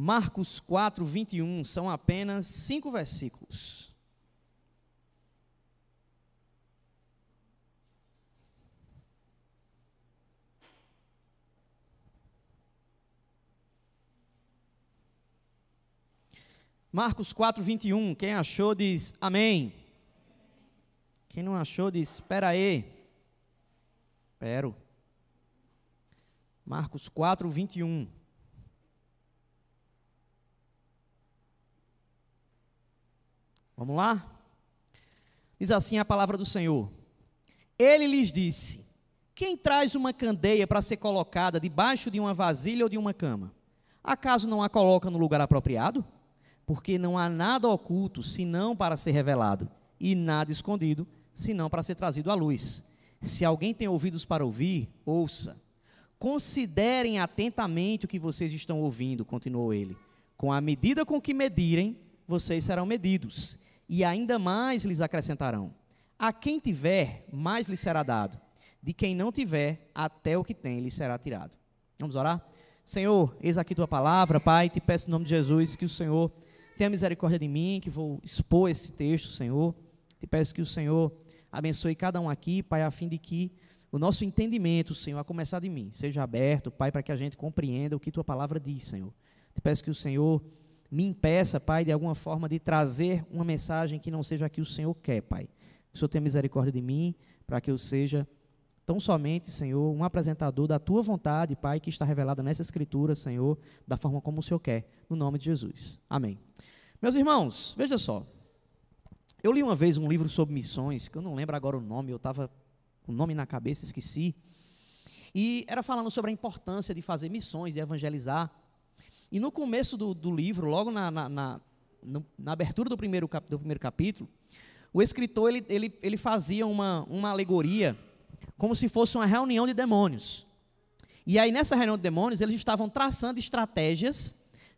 Marcos 4, 21, são apenas cinco versículos. Marcos 4, 21. Quem achou diz amém. Quem não achou diz espera aí. Espero. Marcos 4, 21. Vamos lá? Diz assim a palavra do Senhor. Ele lhes disse: Quem traz uma candeia para ser colocada debaixo de uma vasilha ou de uma cama? Acaso não a coloca no lugar apropriado? Porque não há nada oculto senão para ser revelado, e nada escondido senão para ser trazido à luz. Se alguém tem ouvidos para ouvir, ouça. Considerem atentamente o que vocês estão ouvindo, continuou ele. Com a medida com que medirem, vocês serão medidos e ainda mais lhes acrescentarão. A quem tiver, mais lhe será dado. De quem não tiver, até o que tem lhe será tirado. Vamos orar? Senhor, eis aqui tua palavra, Pai, te peço em nome de Jesus que o Senhor tenha misericórdia de mim, que vou expor esse texto, Senhor. Te peço que o Senhor abençoe cada um aqui, Pai, a fim de que o nosso entendimento, Senhor, a começar de mim, seja aberto, Pai, para que a gente compreenda o que tua palavra diz, Senhor. Te peço que o Senhor me impeça, Pai, de alguma forma, de trazer uma mensagem que não seja a que o Senhor quer, Pai. Que o Senhor tenha misericórdia de mim, para que eu seja tão somente, Senhor, um apresentador da tua vontade, Pai, que está revelada nessa escritura, Senhor, da forma como o Senhor quer, no nome de Jesus. Amém. Meus irmãos, veja só. Eu li uma vez um livro sobre missões, que eu não lembro agora o nome, eu estava com o nome na cabeça, esqueci. E era falando sobre a importância de fazer missões, de evangelizar. E no começo do, do livro, logo na, na, na, na abertura do primeiro, cap, do primeiro capítulo, o escritor ele, ele, ele fazia uma, uma alegoria como se fosse uma reunião de demônios. E aí, nessa reunião de demônios, eles estavam traçando estratégias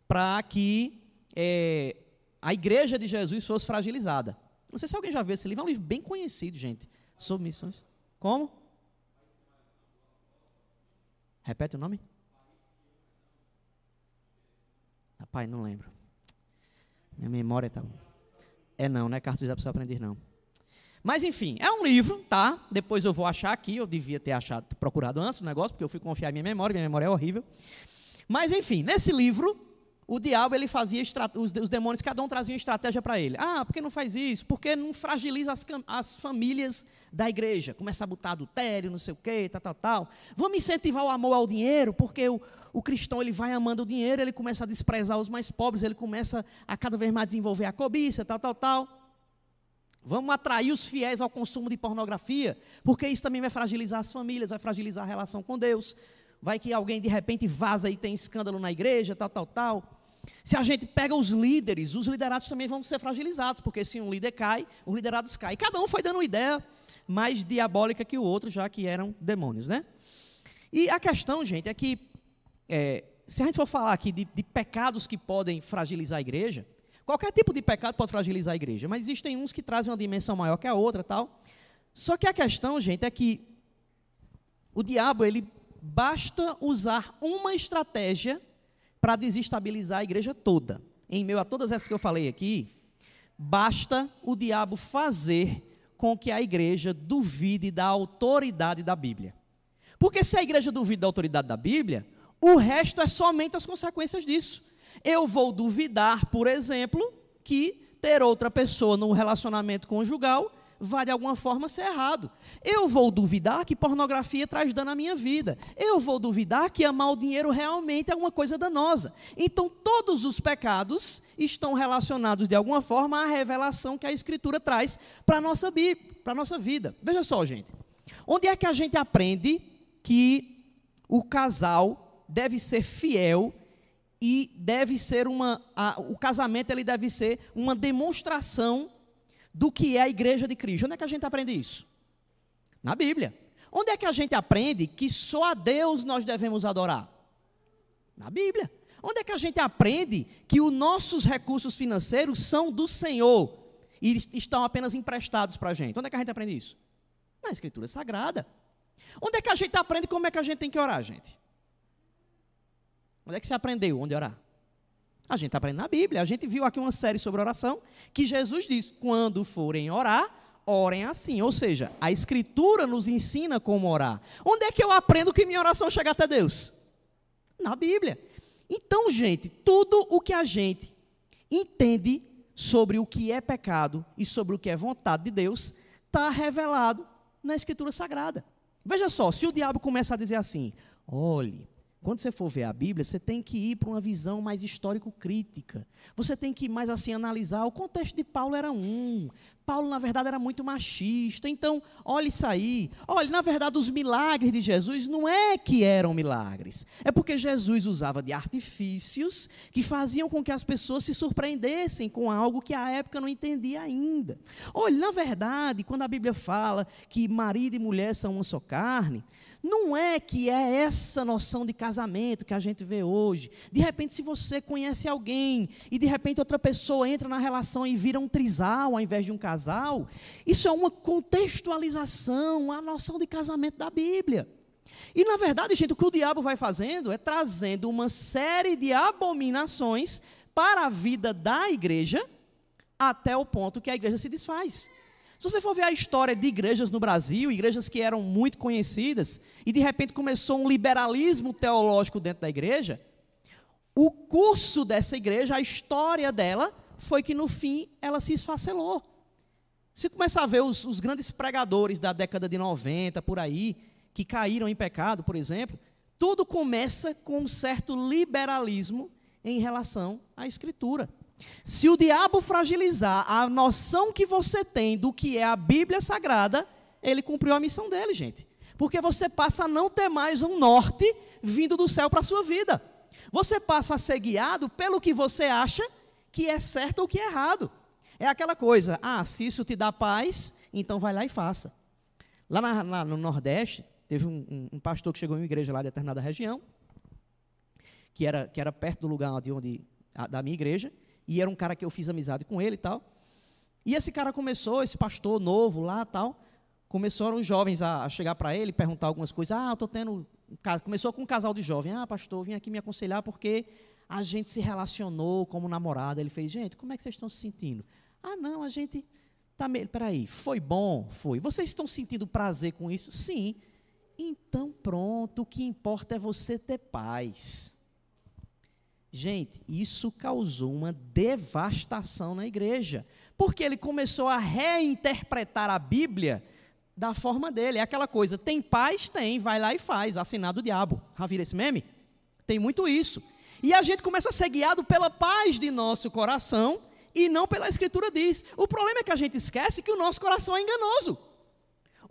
para que é, a igreja de Jesus fosse fragilizada. Não sei se alguém já viu esse livro, é um livro bem conhecido, gente, sobre missões. Como? Repete o nome? Rapaz, não lembro. Minha memória tá. É não, não é carta de para aprender, não. Mas enfim, é um livro, tá? Depois eu vou achar aqui, eu devia ter achado, procurado antes o negócio, porque eu fui confiar em minha memória, minha memória é horrível. Mas enfim, nesse livro, o diabo ele fazia os, os demônios, cada um trazia uma estratégia para ele. Ah, por que não faz isso? Porque não fragiliza as, as famílias da igreja. Começa a botar adultério, não sei o quê, tal, tal, tal. Vamos incentivar o amor ao dinheiro, porque o, o cristão ele vai amando o dinheiro, ele começa a desprezar os mais pobres, ele começa a cada vez mais desenvolver a cobiça, tal, tal, tal. Vamos atrair os fiéis ao consumo de pornografia, porque isso também vai fragilizar as famílias, vai fragilizar a relação com Deus. Vai que alguém de repente vaza e tem escândalo na igreja, tal, tal, tal. Se a gente pega os líderes, os liderados também vão ser fragilizados, porque se um líder cai, os liderados caem. Cada um foi dando uma ideia mais diabólica que o outro, já que eram demônios, né? E a questão, gente, é que é, se a gente for falar aqui de, de pecados que podem fragilizar a igreja, qualquer tipo de pecado pode fragilizar a igreja, mas existem uns que trazem uma dimensão maior que a outra, tal. Só que a questão, gente, é que o diabo ele basta usar uma estratégia para desestabilizar a igreja toda. Em meio a todas essas que eu falei aqui, basta o diabo fazer com que a igreja duvide da autoridade da Bíblia. Porque se a igreja duvida da autoridade da Bíblia, o resto é somente as consequências disso. Eu vou duvidar, por exemplo, que ter outra pessoa no relacionamento conjugal vai de alguma forma ser errado. Eu vou duvidar que pornografia traz dano à minha vida. Eu vou duvidar que amar o dinheiro realmente é uma coisa danosa. Então, todos os pecados estão relacionados de alguma forma à revelação que a Escritura traz para a nossa, para nossa vida. Veja só, gente. Onde é que a gente aprende que o casal deve ser fiel e deve ser uma. A, o casamento ele deve ser uma demonstração do que é a igreja de Cristo. Onde é que a gente aprende isso? Na Bíblia. Onde é que a gente aprende que só a Deus nós devemos adorar? Na Bíblia. Onde é que a gente aprende que os nossos recursos financeiros são do Senhor e estão apenas emprestados para a gente? Onde é que a gente aprende isso? Na Escritura Sagrada. Onde é que a gente aprende como é que a gente tem que orar, gente? Onde é que você aprendeu onde orar? A gente está aprendendo na Bíblia. A gente viu aqui uma série sobre oração que Jesus diz: quando forem orar, orem assim. Ou seja, a Escritura nos ensina como orar. Onde é que eu aprendo que minha oração chega até Deus? Na Bíblia. Então, gente, tudo o que a gente entende sobre o que é pecado e sobre o que é vontade de Deus está revelado na Escritura Sagrada. Veja só, se o diabo começa a dizer assim: olhe, quando você for ver a Bíblia, você tem que ir para uma visão mais histórico-crítica. Você tem que mais assim analisar. O contexto de Paulo era um. Paulo, na verdade, era muito machista. Então, olhe isso aí. Olhe, na verdade, os milagres de Jesus não é que eram milagres. É porque Jesus usava de artifícios que faziam com que as pessoas se surpreendessem com algo que a época não entendia ainda. Olhe, na verdade, quando a Bíblia fala que marido e mulher são uma só carne, não é que é essa noção de casamento que a gente vê hoje. De repente, se você conhece alguém e de repente outra pessoa entra na relação e vira um trisal ao invés de um casal, isso é uma contextualização, a noção de casamento da Bíblia. E na verdade, gente, o que o diabo vai fazendo é trazendo uma série de abominações para a vida da igreja até o ponto que a igreja se desfaz. Se você for ver a história de igrejas no Brasil, igrejas que eram muito conhecidas, e de repente começou um liberalismo teológico dentro da igreja, o curso dessa igreja, a história dela, foi que no fim ela se esfacelou. Se começar a ver os, os grandes pregadores da década de 90, por aí, que caíram em pecado, por exemplo, tudo começa com um certo liberalismo em relação à Escritura. Se o diabo fragilizar a noção que você tem do que é a Bíblia Sagrada, ele cumpriu a missão dele, gente. Porque você passa a não ter mais um norte vindo do céu para a sua vida. Você passa a ser guiado pelo que você acha que é certo ou que é errado. É aquela coisa, ah, se isso te dá paz, então vai lá e faça. Lá, na, lá no Nordeste, teve um, um, um, pastor que chegou em uma igreja lá de determinada região, que era, que era perto do lugar de onde, a, da minha igreja, e era um cara que eu fiz amizade com ele e tal. E esse cara começou, esse pastor novo lá tal, começaram os jovens a, chegar para ele, perguntar algumas coisas. Ah, eu estou tendo. Começou com um casal de jovens. Ah, pastor, vim aqui me aconselhar porque a gente se relacionou como namorada. Ele fez, gente, como é que vocês estão se sentindo? Ah, não, a gente. Tá meio. Peraí, foi bom? Foi. Vocês estão sentindo prazer com isso? Sim. Então, pronto, o que importa é você ter paz. Gente, isso causou uma devastação na igreja, porque ele começou a reinterpretar a Bíblia da forma dele. É aquela coisa, tem paz? Tem, vai lá e faz, assinado o diabo. Já esse meme? Tem muito isso. E a gente começa a ser guiado pela paz de nosso coração e não pela Escritura diz. O problema é que a gente esquece que o nosso coração é enganoso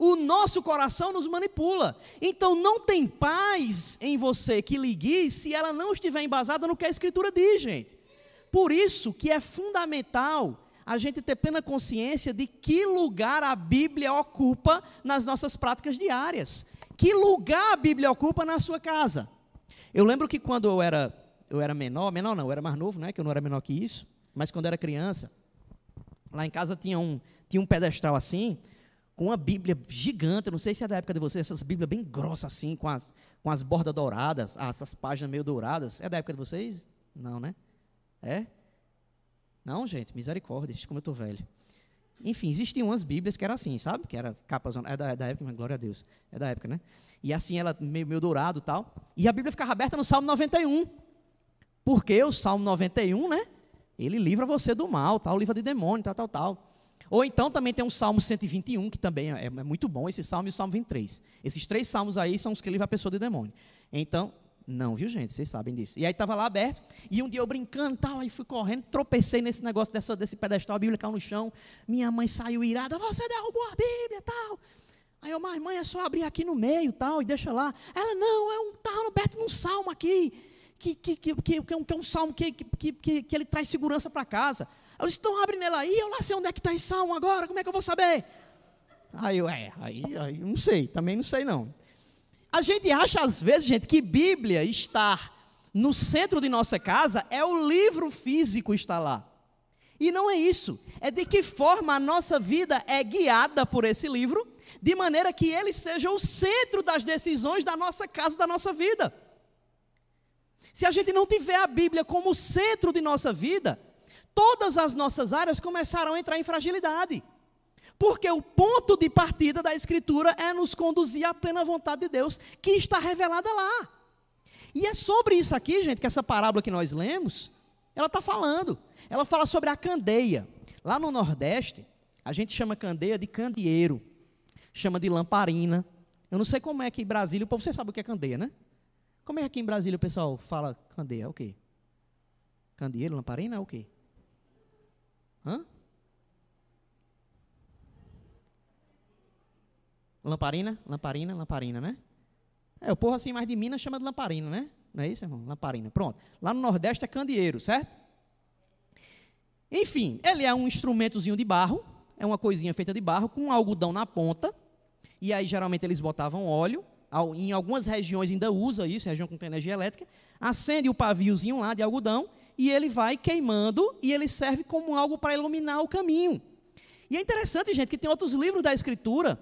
o nosso coração nos manipula. Então não tem paz em você que lhe guie se ela não estiver embasada no que a Escritura diz, gente. Por isso que é fundamental a gente ter plena consciência de que lugar a Bíblia ocupa nas nossas práticas diárias. Que lugar a Bíblia ocupa na sua casa. Eu lembro que quando eu era, eu era menor, menor não, eu era mais novo, né, que eu não era menor que isso, mas quando eu era criança, lá em casa tinha um, tinha um pedestal assim, com uma Bíblia gigante, não sei se é da época de vocês, essas Bíblias bem grossas assim, com as, com as bordas douradas, ah, essas páginas meio douradas. É da época de vocês? Não, né? É? Não, gente, misericórdia, como eu estou velho. Enfim, existiam umas Bíblias que eram assim, sabe? Que era capas, é da, é da época, mas glória a Deus. É da época, né? E assim, ela meio, meio dourado e tal. E a Bíblia ficava aberta no Salmo 91. Porque o Salmo 91, né? Ele livra você do mal, tal, livra de demônio, tal, tal, tal. Ou então também tem um Salmo 121, que também é, é muito bom, esse salmo e o Salmo 23. Esses três salmos aí são os que livram a pessoa de demônio. Então, não, viu gente? Vocês sabem disso. E aí estava lá aberto, e um dia eu brincando tal, aí fui correndo, tropecei nesse negócio dessa, desse pedestal, a Bíblia caiu no chão. Minha mãe saiu irada, você derrubou a Bíblia tal. Aí eu, mas mãe, é só abrir aqui no meio tal, e deixa lá. Ela, não, é um, tá perto de um salmo aqui, que, que, que, é, um, que é um salmo que, que, que, que ele traz segurança para casa. Eu disse, então abre nela aí, eu lá sei onde é que está esse salmo agora, como é que eu vou saber? Aí eu, é, aí, aí não sei, também não sei não. A gente acha às vezes, gente, que Bíblia estar no centro de nossa casa é o livro físico estar lá. E não é isso. É de que forma a nossa vida é guiada por esse livro, de maneira que ele seja o centro das decisões da nossa casa, da nossa vida. Se a gente não tiver a Bíblia como centro de nossa vida, todas as nossas áreas começarão a entrar em fragilidade. Porque o ponto de partida da Escritura é nos conduzir à plena vontade de Deus, que está revelada lá. E é sobre isso aqui, gente, que essa parábola que nós lemos, ela está falando. Ela fala sobre a candeia. Lá no Nordeste, a gente chama candeia de candeeiro, chama de lamparina. Eu não sei como é que em Brasília, o povo, você sabe o que é candeia, né? Como é que aqui em Brasília o pessoal fala candeia? É o quê? Candeeiro, lamparina é o quê? Hã? Lamparina, lamparina, lamparina, né? É, o povo assim mais de Minas chama de lamparina, né? Não é isso, irmão? Lamparina. Pronto. Lá no Nordeste é candeeiro, certo? Enfim, ele é um instrumentozinho de barro, é uma coisinha feita de barro com algodão na ponta. E aí geralmente eles botavam óleo. Em algumas regiões ainda usa isso, região com energia elétrica. Acende o paviozinho lá de algodão e ele vai queimando e ele serve como algo para iluminar o caminho. E é interessante, gente, que tem outros livros da Escritura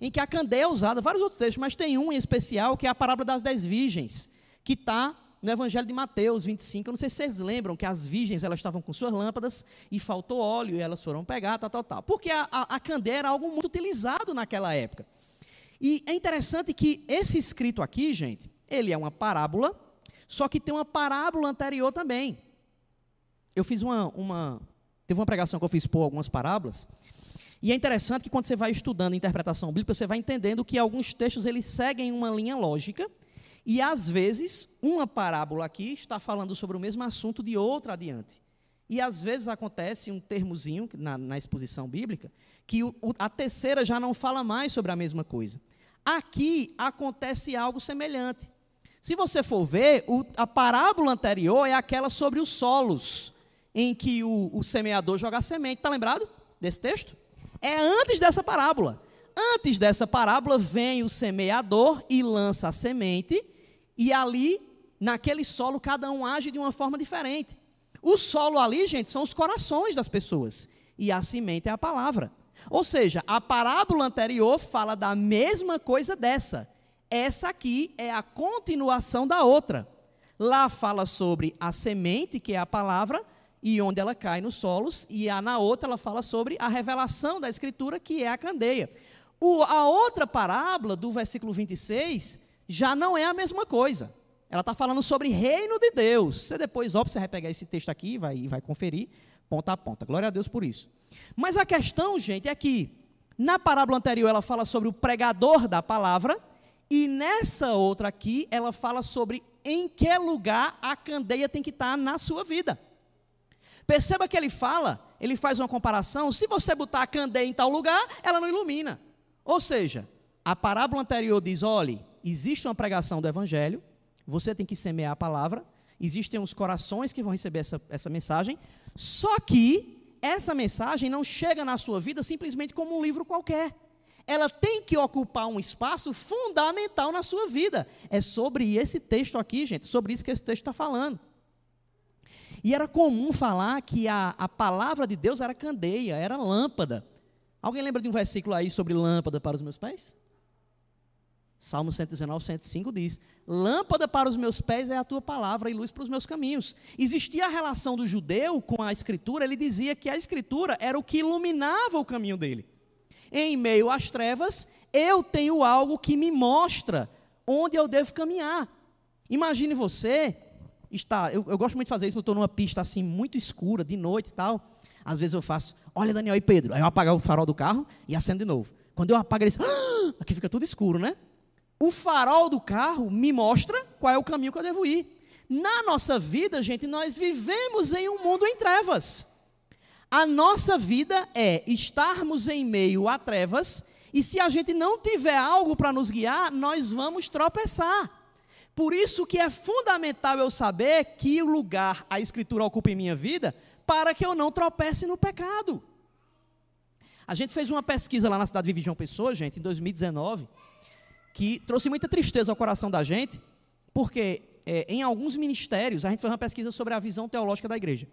em que a candeia é usada, vários outros textos, mas tem um em especial que é a parábola das dez virgens, que está no Evangelho de Mateus 25. Eu não sei se vocês lembram que as virgens elas estavam com suas lâmpadas e faltou óleo e elas foram pegar, tal, tal, tal. Porque a, a, a candeia era algo muito utilizado naquela época. E é interessante que esse escrito aqui, gente, ele é uma parábola, só que tem uma parábola anterior também. Eu fiz uma, uma teve uma pregação que eu fiz por algumas parábolas, e é interessante que quando você vai estudando interpretação bíblica, você vai entendendo que alguns textos eles seguem uma linha lógica, e às vezes uma parábola aqui está falando sobre o mesmo assunto de outra adiante. E às vezes acontece um termozinho na, na exposição bíblica, que o, a terceira já não fala mais sobre a mesma coisa. Aqui acontece algo semelhante. Se você for ver, o, a parábola anterior é aquela sobre os solos, em que o, o semeador joga a semente. Está lembrado desse texto? É antes dessa parábola. Antes dessa parábola, vem o semeador e lança a semente, e ali, naquele solo, cada um age de uma forma diferente. O solo ali, gente, são os corações das pessoas, e a semente é a palavra. Ou seja, a parábola anterior fala da mesma coisa dessa. Essa aqui é a continuação da outra. Lá fala sobre a semente, que é a palavra, e onde ela cai nos solos, e a, na outra ela fala sobre a revelação da Escritura, que é a candeia. O, a outra parábola, do versículo 26, já não é a mesma coisa. Ela está falando sobre reino de Deus. Você depois, óbvio, você vai pegar esse texto aqui e vai, vai conferir, ponta a ponta. Glória a Deus por isso. Mas a questão, gente, é que na parábola anterior ela fala sobre o pregador da palavra, e nessa outra aqui ela fala sobre em que lugar a candeia tem que estar na sua vida. Perceba que ele fala, ele faz uma comparação, se você botar a candeia em tal lugar, ela não ilumina. Ou seja, a parábola anterior diz: olhe, existe uma pregação do evangelho, você tem que semear a palavra, existem os corações que vão receber essa, essa mensagem, só que essa mensagem não chega na sua vida simplesmente como um livro qualquer. Ela tem que ocupar um espaço fundamental na sua vida. É sobre esse texto aqui, gente, sobre isso que esse texto está falando. E era comum falar que a, a palavra de Deus era candeia, era lâmpada. Alguém lembra de um versículo aí sobre lâmpada para os meus pés? Salmo 119, 105 diz: Lâmpada para os meus pés é a tua palavra e luz para os meus caminhos. Existia a relação do judeu com a escritura, ele dizia que a escritura era o que iluminava o caminho dele. Em meio às trevas, eu tenho algo que me mostra onde eu devo caminhar. Imagine você está. Eu, eu gosto muito de fazer isso, eu estou numa pista assim, muito escura, de noite e tal. Às vezes eu faço, olha Daniel e Pedro. Aí eu apago o farol do carro e acendo de novo. Quando eu apago, eles. Ah! Aqui fica tudo escuro, né? O farol do carro me mostra qual é o caminho que eu devo ir. Na nossa vida, gente, nós vivemos em um mundo em trevas. A nossa vida é estarmos em meio a trevas, e se a gente não tiver algo para nos guiar, nós vamos tropeçar. Por isso que é fundamental eu saber que lugar a Escritura ocupa em minha vida, para que eu não tropece no pecado. A gente fez uma pesquisa lá na cidade de João Pessoa, gente, em 2019, que trouxe muita tristeza ao coração da gente, porque é, em alguns ministérios, a gente fez uma pesquisa sobre a visão teológica da igreja.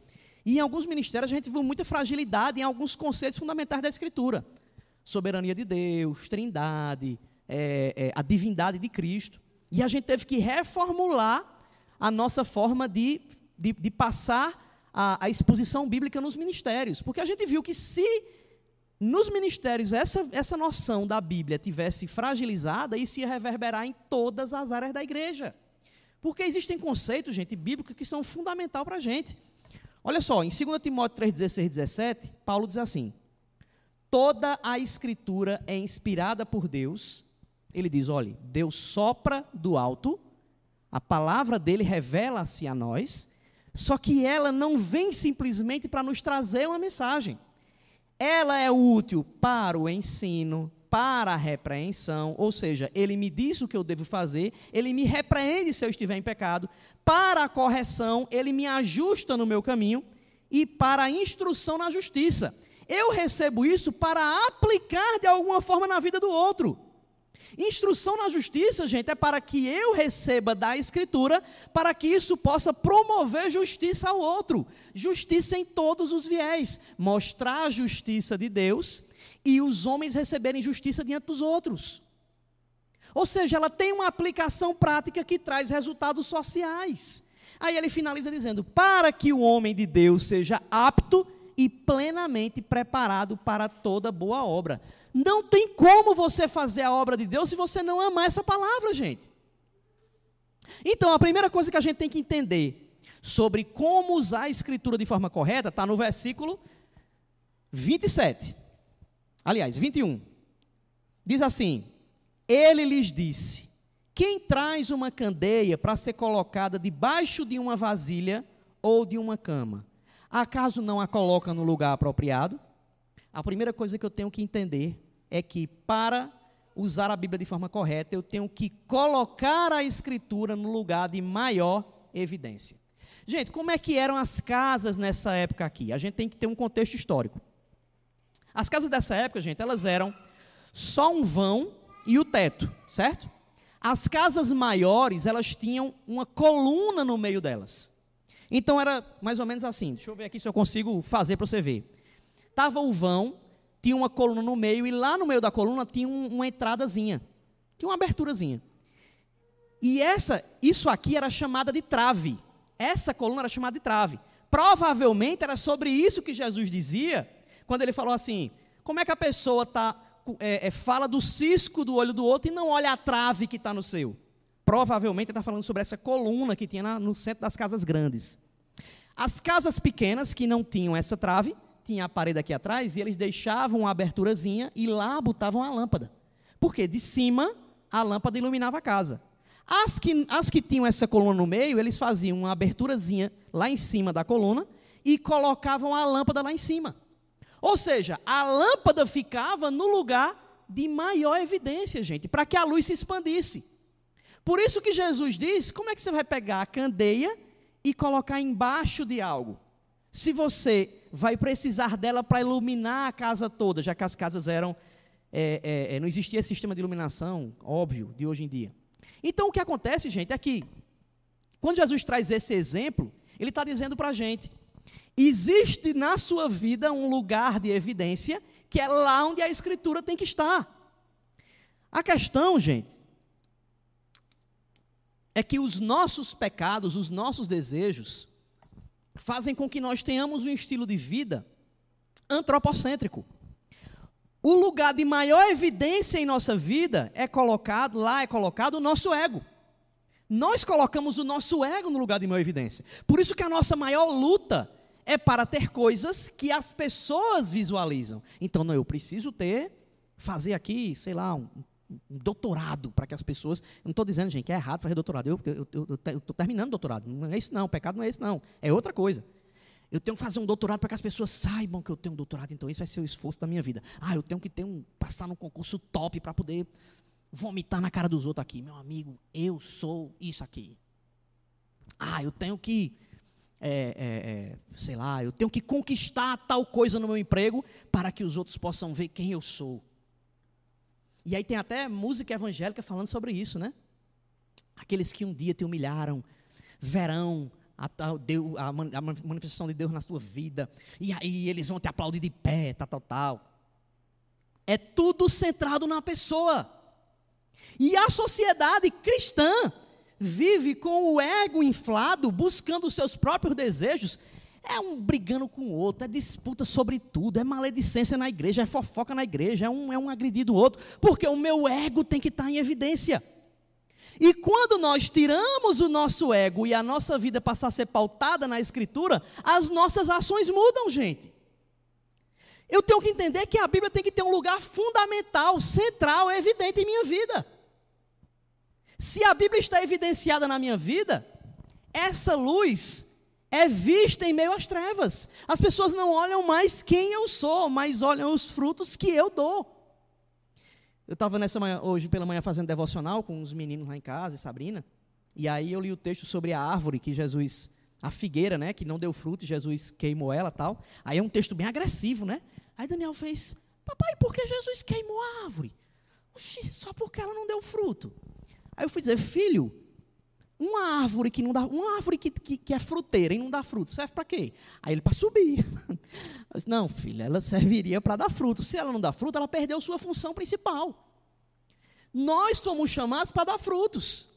E em alguns ministérios a gente viu muita fragilidade em alguns conceitos fundamentais da Escritura. Soberania de Deus, trindade, é, é, a divindade de Cristo. E a gente teve que reformular a nossa forma de, de, de passar a, a exposição bíblica nos ministérios. Porque a gente viu que se nos ministérios essa, essa noção da Bíblia tivesse fragilizada, isso ia reverberar em todas as áreas da igreja. Porque existem conceitos, gente, bíblicos que são fundamental para a gente. Olha só, em 2 Timóteo 3, 16 17, Paulo diz assim: Toda a escritura é inspirada por Deus. Ele diz: olha, Deus sopra do alto, a palavra dele revela-se a nós, só que ela não vem simplesmente para nos trazer uma mensagem ela é útil para o ensino, para a repreensão, ou seja, ele me diz o que eu devo fazer, ele me repreende se eu estiver em pecado, para a correção, ele me ajusta no meu caminho e para a instrução na justiça. Eu recebo isso para aplicar de alguma forma na vida do outro. Instrução na justiça, gente, é para que eu receba da Escritura, para que isso possa promover justiça ao outro. Justiça em todos os viés. Mostrar a justiça de Deus e os homens receberem justiça diante dos outros. Ou seja, ela tem uma aplicação prática que traz resultados sociais. Aí ele finaliza dizendo: para que o homem de Deus seja apto e plenamente preparado para toda boa obra. Não tem como você fazer a obra de Deus se você não amar essa palavra, gente. Então, a primeira coisa que a gente tem que entender sobre como usar a escritura de forma correta está no versículo 27. Aliás, 21. Diz assim: Ele lhes disse: Quem traz uma candeia para ser colocada debaixo de uma vasilha ou de uma cama? Acaso não a coloca no lugar apropriado? A primeira coisa que eu tenho que entender é que para usar a Bíblia de forma correta, eu tenho que colocar a Escritura no lugar de maior evidência. Gente, como é que eram as casas nessa época aqui? A gente tem que ter um contexto histórico. As casas dessa época, gente, elas eram só um vão e o teto, certo? As casas maiores, elas tinham uma coluna no meio delas. Então era mais ou menos assim. Deixa eu ver aqui se eu consigo fazer para você ver. Tava o vão, tinha uma coluna no meio e lá no meio da coluna tinha um, uma entradazinha, tinha uma aberturazinha. E essa, isso aqui era chamada de trave. Essa coluna era chamada de trave. Provavelmente era sobre isso que Jesus dizia quando ele falou assim: como é que a pessoa tá, é, é, fala do cisco do olho do outro e não olha a trave que está no seu? Provavelmente está falando sobre essa coluna que tinha na, no centro das casas grandes. As casas pequenas que não tinham essa trave tinha a parede aqui atrás e eles deixavam uma aberturazinha e lá botavam a lâmpada. Porque de cima a lâmpada iluminava a casa. As que, as que tinham essa coluna no meio, eles faziam uma aberturazinha lá em cima da coluna e colocavam a lâmpada lá em cima. Ou seja, a lâmpada ficava no lugar de maior evidência, gente, para que a luz se expandisse. Por isso que Jesus diz: como é que você vai pegar a candeia e colocar embaixo de algo? Se você vai precisar dela para iluminar a casa toda, já que as casas eram. É, é, é, não existia sistema de iluminação, óbvio, de hoje em dia. Então o que acontece, gente, é que, quando Jesus traz esse exemplo, ele está dizendo para a gente: existe na sua vida um lugar de evidência que é lá onde a Escritura tem que estar. A questão, gente, é que os nossos pecados, os nossos desejos, fazem com que nós tenhamos um estilo de vida antropocêntrico. O lugar de maior evidência em nossa vida é colocado, lá é colocado o nosso ego. Nós colocamos o nosso ego no lugar de maior evidência. Por isso que a nossa maior luta é para ter coisas que as pessoas visualizam. Então, não, eu preciso ter, fazer aqui, sei lá, um, doutorado para que as pessoas. Não estou dizendo, gente, que é errado fazer doutorado. Eu estou terminando doutorado. Não é isso, não. O pecado não é esse, não. É outra coisa. Eu tenho que fazer um doutorado para que as pessoas saibam que eu tenho um doutorado, então esse vai ser o esforço da minha vida. Ah, eu tenho que ter um, passar num concurso top para poder vomitar na cara dos outros aqui. Meu amigo, eu sou isso aqui. Ah, eu tenho que, é, é, é, sei lá, eu tenho que conquistar tal coisa no meu emprego para que os outros possam ver quem eu sou. E aí tem até música evangélica falando sobre isso, né? Aqueles que um dia te humilharam, verão a, a, a, manifestação de Deus na sua vida, e aí eles vão te aplaudir de pé, tal, tal, tal. É tudo centrado na pessoa. E a sociedade cristã vive com o ego inflado, buscando os seus próprios desejos, é um brigando com o outro, é disputa sobre tudo, é maledicência na igreja, é fofoca na igreja, é um, é um agredido o outro, porque o meu ego tem que estar em evidência. E quando nós tiramos o nosso ego e a nossa vida passar a ser pautada na Escritura, as nossas ações mudam, gente. Eu tenho que entender que a Bíblia tem que ter um lugar fundamental, central, evidente em minha vida. Se a Bíblia está evidenciada na minha vida, essa luz é vista em meio às trevas. As pessoas não olham mais quem eu sou, mas olham os frutos que eu dou. Eu estava nessa manhã, hoje pela manhã fazendo devocional com os meninos lá em casa e Sabrina, e aí eu li o texto sobre a árvore que Jesus, a figueira, né, que não deu fruto, e Jesus queimou ela, tal. Aí é um texto bem agressivo, né? Aí Daniel fez: "Papai, por que Jesus queimou a árvore?" Oxi, só porque ela não deu fruto. Aí eu fui dizer: "Filho, uma árvore que não dá, uma árvore que, que, que é fruteira e não dá fruto, serve para quê? Aí ele para subir. Não, filha, ela serviria para dar fruto. Se ela não dá fruto, ela perdeu sua função principal. Nós somos chamados para dar frutos.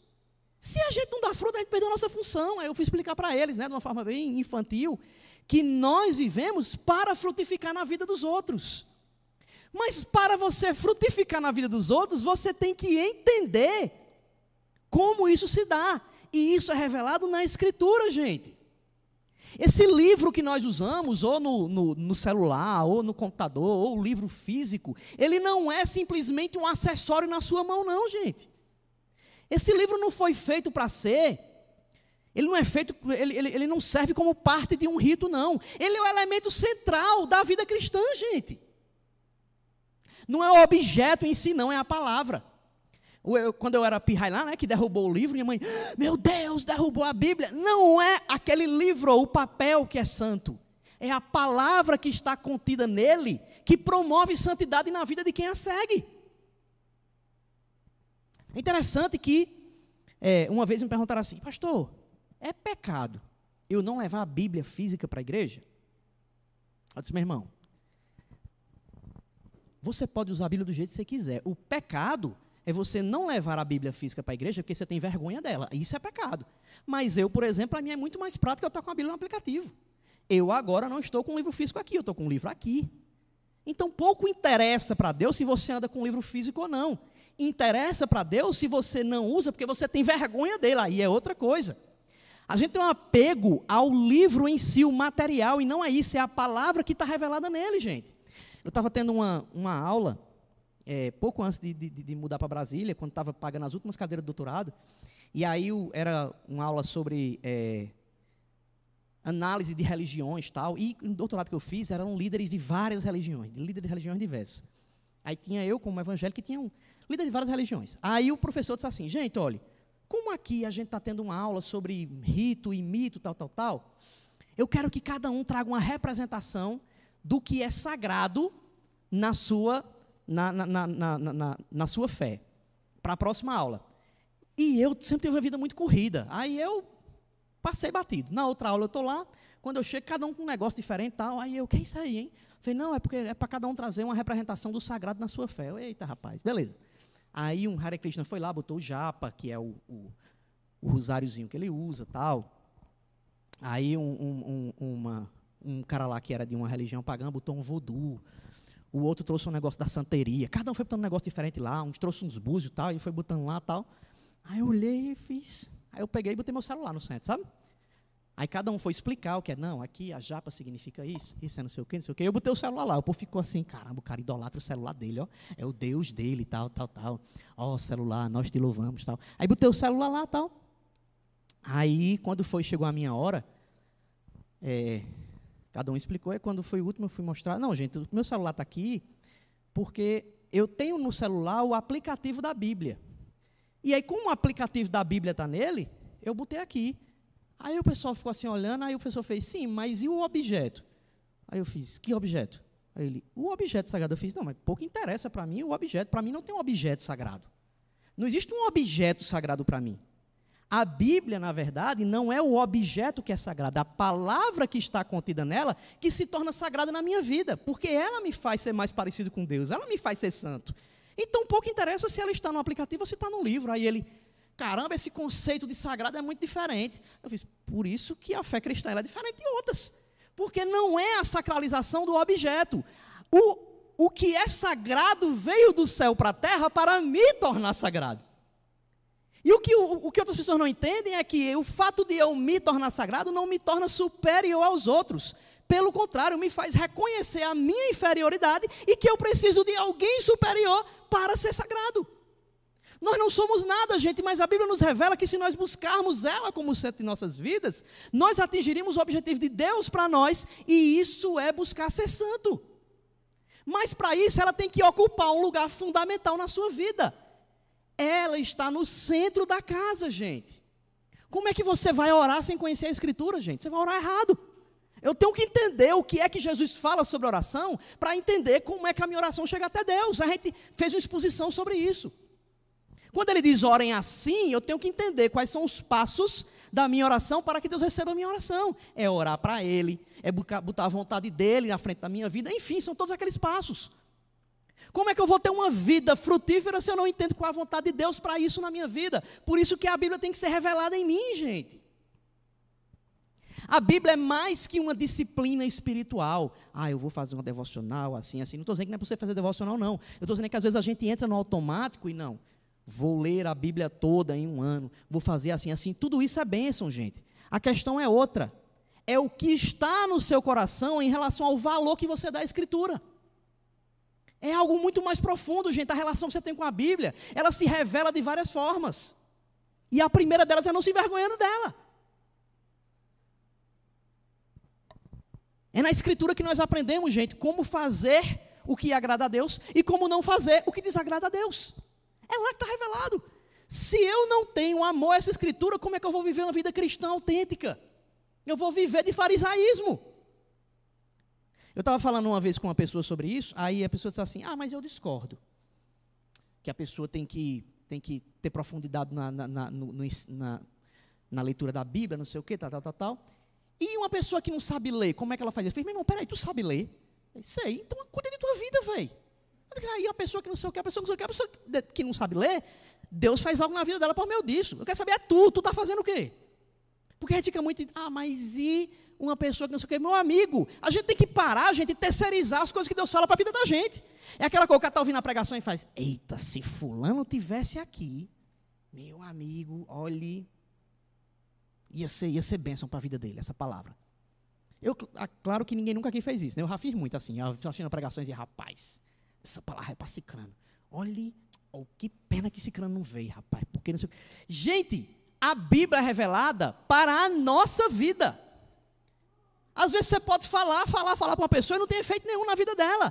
Se a gente não dá fruto, a gente perdeu a nossa função. Aí eu fui explicar para eles, né, de uma forma bem infantil, que nós vivemos para frutificar na vida dos outros. Mas para você frutificar na vida dos outros, você tem que entender como isso se dá. E isso é revelado na Escritura, gente. Esse livro que nós usamos, ou no, no, no, celular, ou no computador, ou o livro físico, ele não é simplesmente um acessório na sua mão, não, gente. Esse livro não foi feito para ser. Ele não é feito, ele, ele, ele não serve como parte de um rito, não. Ele é o elemento central da vida cristã, gente. Não é o objeto em si, não, é a palavra. Eu, quando eu era pirrai lá, né, que derrubou o livro, minha mãe, meu Deus, derrubou a Bíblia. Não é aquele livro ou o papel que é santo. É a palavra que está contida nele que promove santidade na vida de quem a segue. É interessante que, é, uma vez me perguntaram assim, pastor, é pecado eu não levar a Bíblia física para a igreja? Eu disse, meu irmão, você pode usar a Bíblia do jeito que você quiser. O pecado é você não levar a Bíblia física para a igreja porque você tem vergonha dela. Isso é pecado. Mas eu, por exemplo, para mim é muito mais prático eu estar com a Bíblia no aplicativo. Eu agora não estou com o livro físico aqui, eu estou com o livro aqui. Então pouco interessa para Deus se você anda com o livro físico ou não. Interessa para Deus se você não usa porque você tem vergonha dele. Aí é outra coisa. A gente tem um apego ao livro em si, o material, e não é isso, é a palavra que está revelada nele, gente. Eu estava tendo uma, uma aula é, pouco antes de, de, de mudar para Brasília, quando estava pagando as últimas cadeiras do doutorado, e aí o, era uma aula sobre é, análise de religiões tal, e no doutorado que eu fiz eram líderes de várias religiões, líderes de religiões diversas. Aí tinha eu como evangélico que tinha um líder de várias religiões. Aí o professor disse assim, gente, olha, como aqui a gente está tendo uma aula sobre rito e mito, tal, tal, tal, eu quero que cada um traga uma representação do que é sagrado na sua na, na, na, na, na sua fé. Para a próxima aula. E eu sempre tive uma vida muito corrida. Aí eu passei batido. Na outra aula eu estou lá, quando eu chego, cada um com um negócio diferente tal. Aí eu, que é isso aí, hein? Falei, não, é porque é para cada um trazer uma representação do sagrado na sua fé. Eu, Eita, rapaz, beleza. Aí um Hare Krishna foi lá, botou o japa, que é o, o, o rosáriozinho que ele usa tal. Aí um, um, um, uma, um cara lá que era de uma religião pagã botou um voodoo o outro trouxe um negócio da santeria. Cada um foi botando um negócio diferente lá, uns trouxe uns búzios e tal, e foi botando lá tal. Aí eu olhei e fiz. Aí eu peguei e botei meu celular no centro, sabe? Aí cada um foi explicar o que é, não, aqui a japa significa isso, isso é não sei o que, não sei o que. Eu botei o celular lá, o povo ficou assim, caramba, o cara idolatra o celular dele, ó. É o Deus dele, tal, tal, tal. Ó, celular, nós te louvamos, tal. Aí botei o celular lá, tal. Aí, quando foi, chegou a minha hora, é, Cada um explicou, e quando foi o último eu fui mostrar. Não, gente, o meu celular está aqui porque eu tenho no celular o aplicativo da Bíblia. E aí, como o aplicativo da Bíblia está nele, eu botei aqui. Aí o pessoal ficou assim olhando, aí o pessoal fez, sim, mas e o objeto? Aí eu fiz, que objeto? Aí ele, o objeto sagrado. Eu fiz, não, mas pouco interessa para mim o objeto. Para mim não tem um objeto sagrado. Não existe um objeto sagrado para mim. A Bíblia, na verdade, não é o objeto que é sagrado, a palavra que está contida nela que se torna sagrada na minha vida, porque ela me faz ser mais parecido com Deus, ela me faz ser santo. Então, pouco interessa se ela está no aplicativo ou se está no livro. Aí ele, caramba, esse conceito de sagrado é muito diferente. Eu fiz, por isso que a fé cristã é diferente de outras. Porque não é a sacralização do objeto. O, o que é sagrado veio do céu para a terra para me tornar sagrado. E o que, o, o que outras pessoas não entendem é que o fato de eu me tornar sagrado não me torna superior aos outros. Pelo contrário, me faz reconhecer a minha inferioridade e que eu preciso de alguém superior para ser sagrado. Nós não somos nada, gente, mas a Bíblia nos revela que se nós buscarmos ela como centro de nossas vidas, nós atingiríamos o objetivo de Deus para nós, e isso é buscar ser santo. Mas para isso ela tem que ocupar um lugar fundamental na sua vida. Ela está no centro da casa, gente. Como é que você vai orar sem conhecer a Escritura, gente? Você vai orar errado. Eu tenho que entender o que é que Jesus fala sobre oração para entender como é que a minha oração chega até Deus. A gente fez uma exposição sobre isso. Quando ele diz orem assim, eu tenho que entender quais são os passos da minha oração para que Deus receba a minha oração. É orar para Ele, é botar a vontade dEle na frente da minha vida, enfim, são todos aqueles passos. Como é que eu vou ter uma vida frutífera se eu não entendo qual é a vontade de Deus para isso na minha vida? Por isso que a Bíblia tem que ser revelada em mim, gente. A Bíblia é mais que uma disciplina espiritual. Ah, eu vou fazer uma devocional assim, assim. Não estou dizendo que não é para você fazer devocional, não. Eu estou dizendo que às vezes a gente entra no automático e não. Vou ler a Bíblia toda em um ano. Vou fazer assim, assim. Tudo isso é bênção, gente. A questão é outra. É o que está no seu coração em relação ao valor que você dá à Escritura. É algo muito mais profundo, gente. A relação que você tem com a Bíblia, ela se revela de várias formas. E a primeira delas é não se envergonhando dela. É na Escritura que nós aprendemos, gente, como fazer o que agrada a Deus e como não fazer o que desagrada a Deus. É lá que está revelado. Se eu não tenho amor a essa escritura, como é que eu vou viver uma vida cristã autêntica? Eu vou viver de farisaísmo. Eu estava falando uma vez com uma pessoa sobre isso, aí a pessoa disse assim: Ah, mas eu discordo. Que a pessoa tem que, tem que ter profundidade na, na, na, no, na, na leitura da Bíblia, não sei o quê, tal, tal, tal, tal. E uma pessoa que não sabe ler, como é que ela faz isso? Eu falei, meu irmão, peraí, tu sabe ler? Eu sei, então cuida de tua vida, velho. Aí a pessoa que não sei o que, a pessoa que não sei o que, a pessoa que não sabe ler, Deus faz algo na vida dela por meio disso. Eu quero saber, é tu, tu está fazendo o quê? Porque a gente fica muito, ah, mas e uma pessoa que não sei o que, meu amigo, a gente tem que parar, gente terceirizar as coisas que Deus fala para a vida da gente. É aquela coisa que está ouvindo a pregação e faz, eita, se fulano tivesse aqui, meu amigo, olhe, ia ser, ia ser bênção para a vida dele, essa palavra. Eu, claro que ninguém nunca aqui fez isso, né? Eu já fiz muito assim, assistindo pregações e rapaz, essa palavra é para Cicrano. Olhe, oh, que pena que Cicrano não veio, rapaz. Porque não sei... Gente, a Bíblia é revelada para a nossa vida. Às vezes você pode falar, falar, falar para uma pessoa e não tem efeito nenhum na vida dela.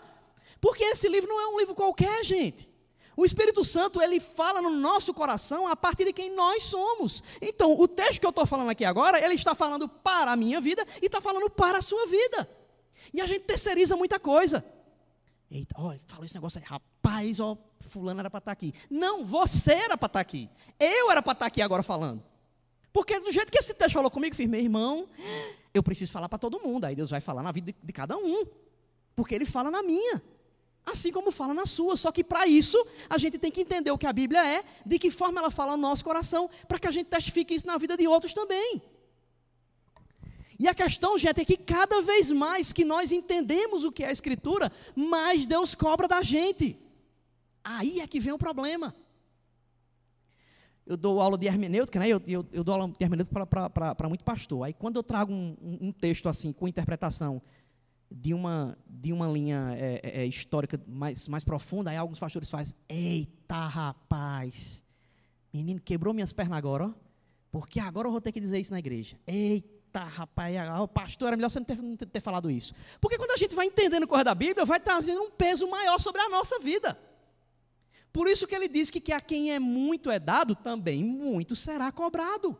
Porque esse livro não é um livro qualquer, gente. O Espírito Santo, ele fala no nosso coração a partir de quem nós somos. Então, o texto que eu estou falando aqui agora, ele está falando para a minha vida e está falando para a sua vida. E a gente terceiriza muita coisa. Eita, olha, falou esse negócio aí, rapaz, ó, fulano era para estar tá aqui. Não, você era para estar tá aqui. Eu era para estar tá aqui agora falando. Porque do jeito que esse texto falou comigo, fiz, meu irmão, eu preciso falar para todo mundo. Aí Deus vai falar na vida de, de cada um. Porque Ele fala na minha. Assim como fala na sua. Só que para isso, a gente tem que entender o que a Bíblia é, de que forma ela fala no nosso coração, para que a gente testifique isso na vida de outros também. E a questão, gente, é que cada vez mais que nós entendemos o que é a Escritura, mais Deus cobra da gente. Aí é que vem o problema. Eu dou aula de hermenêutica, né? eu, eu, eu dou aula de hermenêutica para muito pastor. Aí quando eu trago um, um, um, texto assim, com interpretação de uma, de uma linha é, é, é, histórica mais, mais profunda, aí alguns pastores fazem, eita rapaz, menino, quebrou minhas pernas agora, ó, porque agora eu vou ter que dizer isso na igreja. Eita rapaz, o pastor, era melhor você não ter, não ter falado isso. Porque quando a gente vai entendendo coisa da Bíblia, vai trazendo um peso maior sobre a nossa vida. Por isso que ele diz que, que a quem é muito é dado, também muito será cobrado.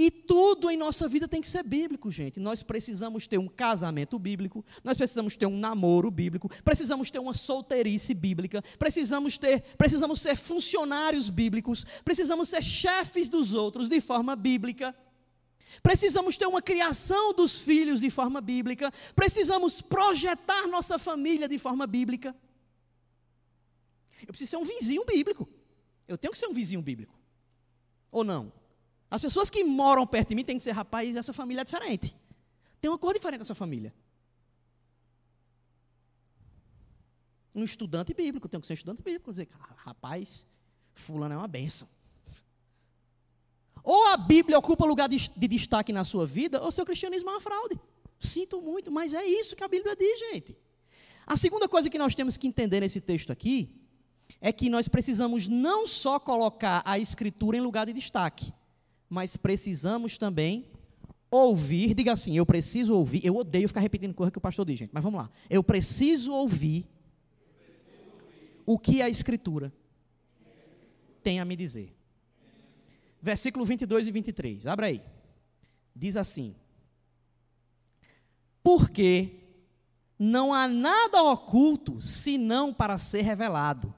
E tudo em nossa vida tem que ser bíblico, gente. Nós precisamos ter um casamento bíblico, nós precisamos ter um namoro bíblico, precisamos ter uma solteirice bíblica, precisamos ter, precisamos ser funcionários bíblicos, precisamos ser chefes dos outros de forma bíblica. Precisamos ter uma criação dos filhos de forma bíblica. Precisamos projetar nossa família de forma bíblica. Eu preciso ser um vizinho bíblico. Eu tenho que ser um vizinho bíblico. Ou não? As pessoas que moram perto de mim têm que ser, rapaz, essa família é diferente. Tem uma cor diferente dessa família. Um estudante bíblico, tem que ser um estudante bíblico, dizer, rapaz, fulano é uma benção. Ou a Bíblia ocupa lugar de, de destaque na sua vida, ou seu cristianismo é uma fraude. Sinto muito, mas é isso que a Bíblia diz, gente. A segunda coisa que nós temos que entender nesse texto aqui é que nós precisamos não só colocar a Escritura em lugar de destaque, mas precisamos também ouvir. Diga assim: eu preciso ouvir. Eu odeio ficar repetindo coisa que o pastor diz, gente, mas vamos lá. Eu preciso ouvir o que a Escritura tem a me dizer. Versículo 22 e 23, abra aí. Diz assim: Porque não há nada oculto senão para ser revelado,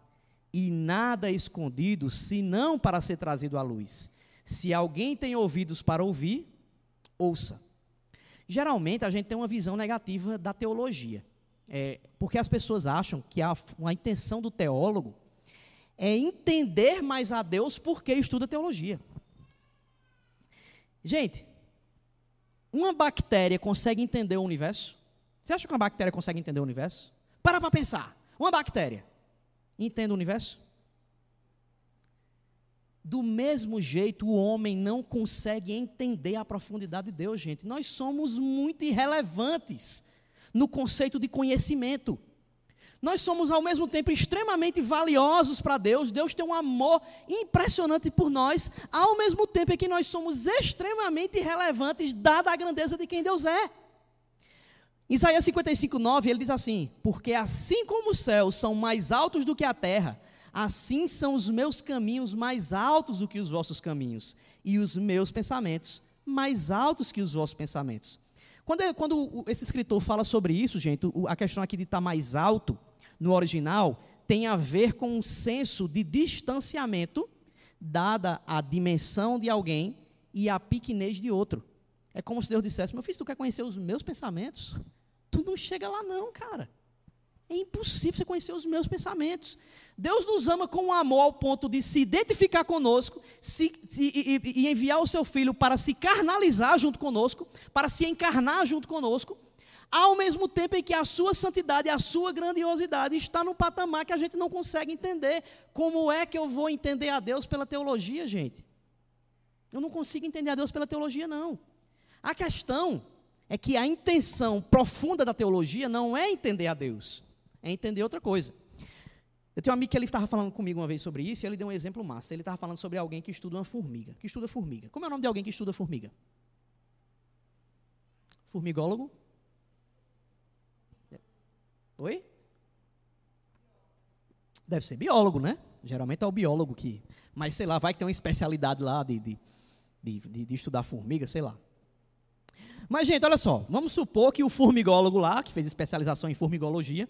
e nada escondido senão para ser trazido à luz. Se alguém tem ouvidos para ouvir, ouça. Geralmente a gente tem uma visão negativa da teologia, é, porque as pessoas acham que a, a intenção do teólogo é entender mais a Deus porque estuda teologia. Gente, uma bactéria consegue entender o universo? Você acha que uma bactéria consegue entender o universo? Para para pensar. Uma bactéria entende o universo? Do mesmo jeito, o homem não consegue entender a profundidade de Deus, gente. Nós somos muito irrelevantes no conceito de conhecimento. Nós somos ao mesmo tempo extremamente valiosos para Deus. Deus tem um amor impressionante por nós, ao mesmo tempo em que nós somos extremamente irrelevantes, dada a grandeza de quem Deus é. Isaías 55, 9, ele diz assim: Porque assim como os céus são mais altos do que a terra, assim são os meus caminhos mais altos do que os vossos caminhos, e os meus pensamentos mais altos que os vossos pensamentos. Quando, quando esse escritor fala sobre isso, gente, a questão aqui de estar mais alto, no original, tem a ver com um senso de distanciamento, dada a dimensão de alguém e a pequenez de outro. É como se Deus dissesse: Meu filho, tu quer conhecer os meus pensamentos? Tu não chega lá, não, cara. É impossível você conhecer os meus pensamentos. Deus nos ama com um amor ao ponto de se identificar conosco se, se, e, e enviar o seu filho para se carnalizar junto conosco, para se encarnar junto conosco ao mesmo tempo em que a sua santidade, a sua grandiosidade está no patamar que a gente não consegue entender. Como é que eu vou entender a Deus pela teologia, gente? Eu não consigo entender a Deus pela teologia, não. A questão é que a intenção profunda da teologia não é entender a Deus, é entender outra coisa. Eu tenho um amigo que ele estava falando comigo uma vez sobre isso e ele deu um exemplo massa. Ele estava falando sobre alguém que estuda uma formiga. Que estuda formiga. Como é o nome de alguém que estuda formiga? Formigólogo? Oi? Deve ser biólogo, né? Geralmente é o biólogo que. Mas sei lá, vai que tem uma especialidade lá de, de, de, de estudar formiga, sei lá. Mas, gente, olha só, vamos supor que o formigólogo lá, que fez especialização em formigologia,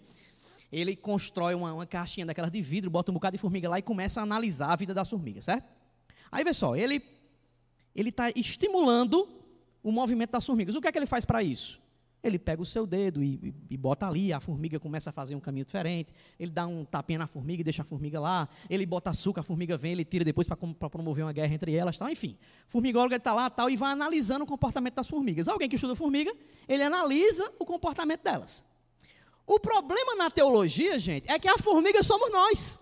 ele constrói uma, uma caixinha daquelas de vidro, bota um bocado de formiga lá e começa a analisar a vida das formigas, certo? Aí, vê só, ele está estimulando o movimento das formigas. O que é que ele faz para isso? Ele pega o seu dedo e, e, e, bota ali, a formiga começa a fazer um caminho diferente. Ele dá um tapinha na formiga e deixa a formiga lá. Ele bota açúcar, a formiga vem, ele tira depois para promover uma guerra entre elas, tal. Enfim, formigólogo está lá tal e vai analisando o comportamento das formigas. Alguém que estuda formiga, ele analisa o comportamento delas. O problema na teologia, gente, é que a formiga somos nós.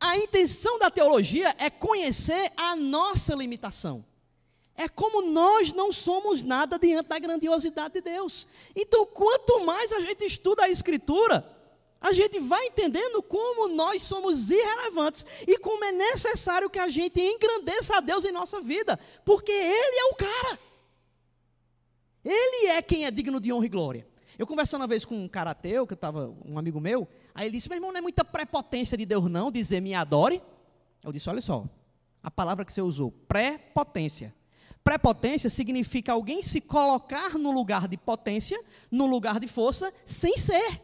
A intenção da teologia é conhecer a nossa limitação. É como nós não somos nada diante da grandiosidade de Deus. Então, quanto mais a gente estuda a Escritura, a gente vai entendendo como nós somos irrelevantes e como é necessário que a gente engrandeça a Deus em nossa vida, porque Ele é o cara. Ele é quem é digno de honra e glória. Eu conversando uma vez com um cara ateu, que estava um amigo meu, aí ele disse: Meu irmão, não é muita prepotência de Deus, não, dizer me adore. Eu disse: Olha só, a palavra que você usou, prepotência. Prepotência significa alguém se colocar no lugar de potência, no lugar de força, sem ser.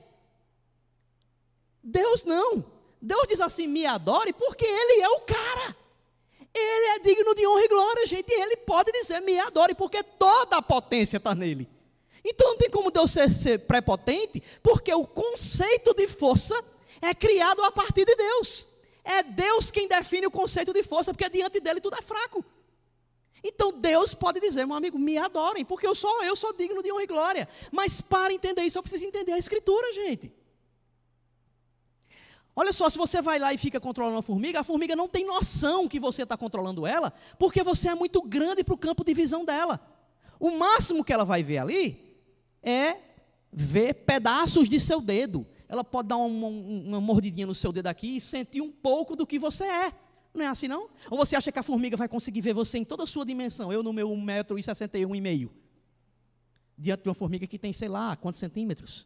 Deus não. Deus diz assim: me adore, porque Ele é o cara. Ele é digno de honra e glória, gente. Ele pode dizer: me adore, porque toda a potência está nele. Então não tem como Deus ser, ser prepotente, porque o conceito de força é criado a partir de Deus. É Deus quem define o conceito de força, porque diante dele tudo é fraco. Então Deus pode dizer, meu amigo, me adorem, porque eu sou eu sou digno de honra e glória. Mas para entender isso, eu preciso entender a escritura, gente. Olha só, se você vai lá e fica controlando a formiga, a formiga não tem noção que você está controlando ela, porque você é muito grande para o campo de visão dela. O máximo que ela vai ver ali é ver pedaços de seu dedo. Ela pode dar uma, uma mordidinha no seu dedo aqui e sentir um pouco do que você é. Não é assim, não? Ou você acha que a formiga vai conseguir ver você em toda a sua dimensão? Eu no meu 1,61m. Diante de uma formiga que tem, sei lá, quantos centímetros?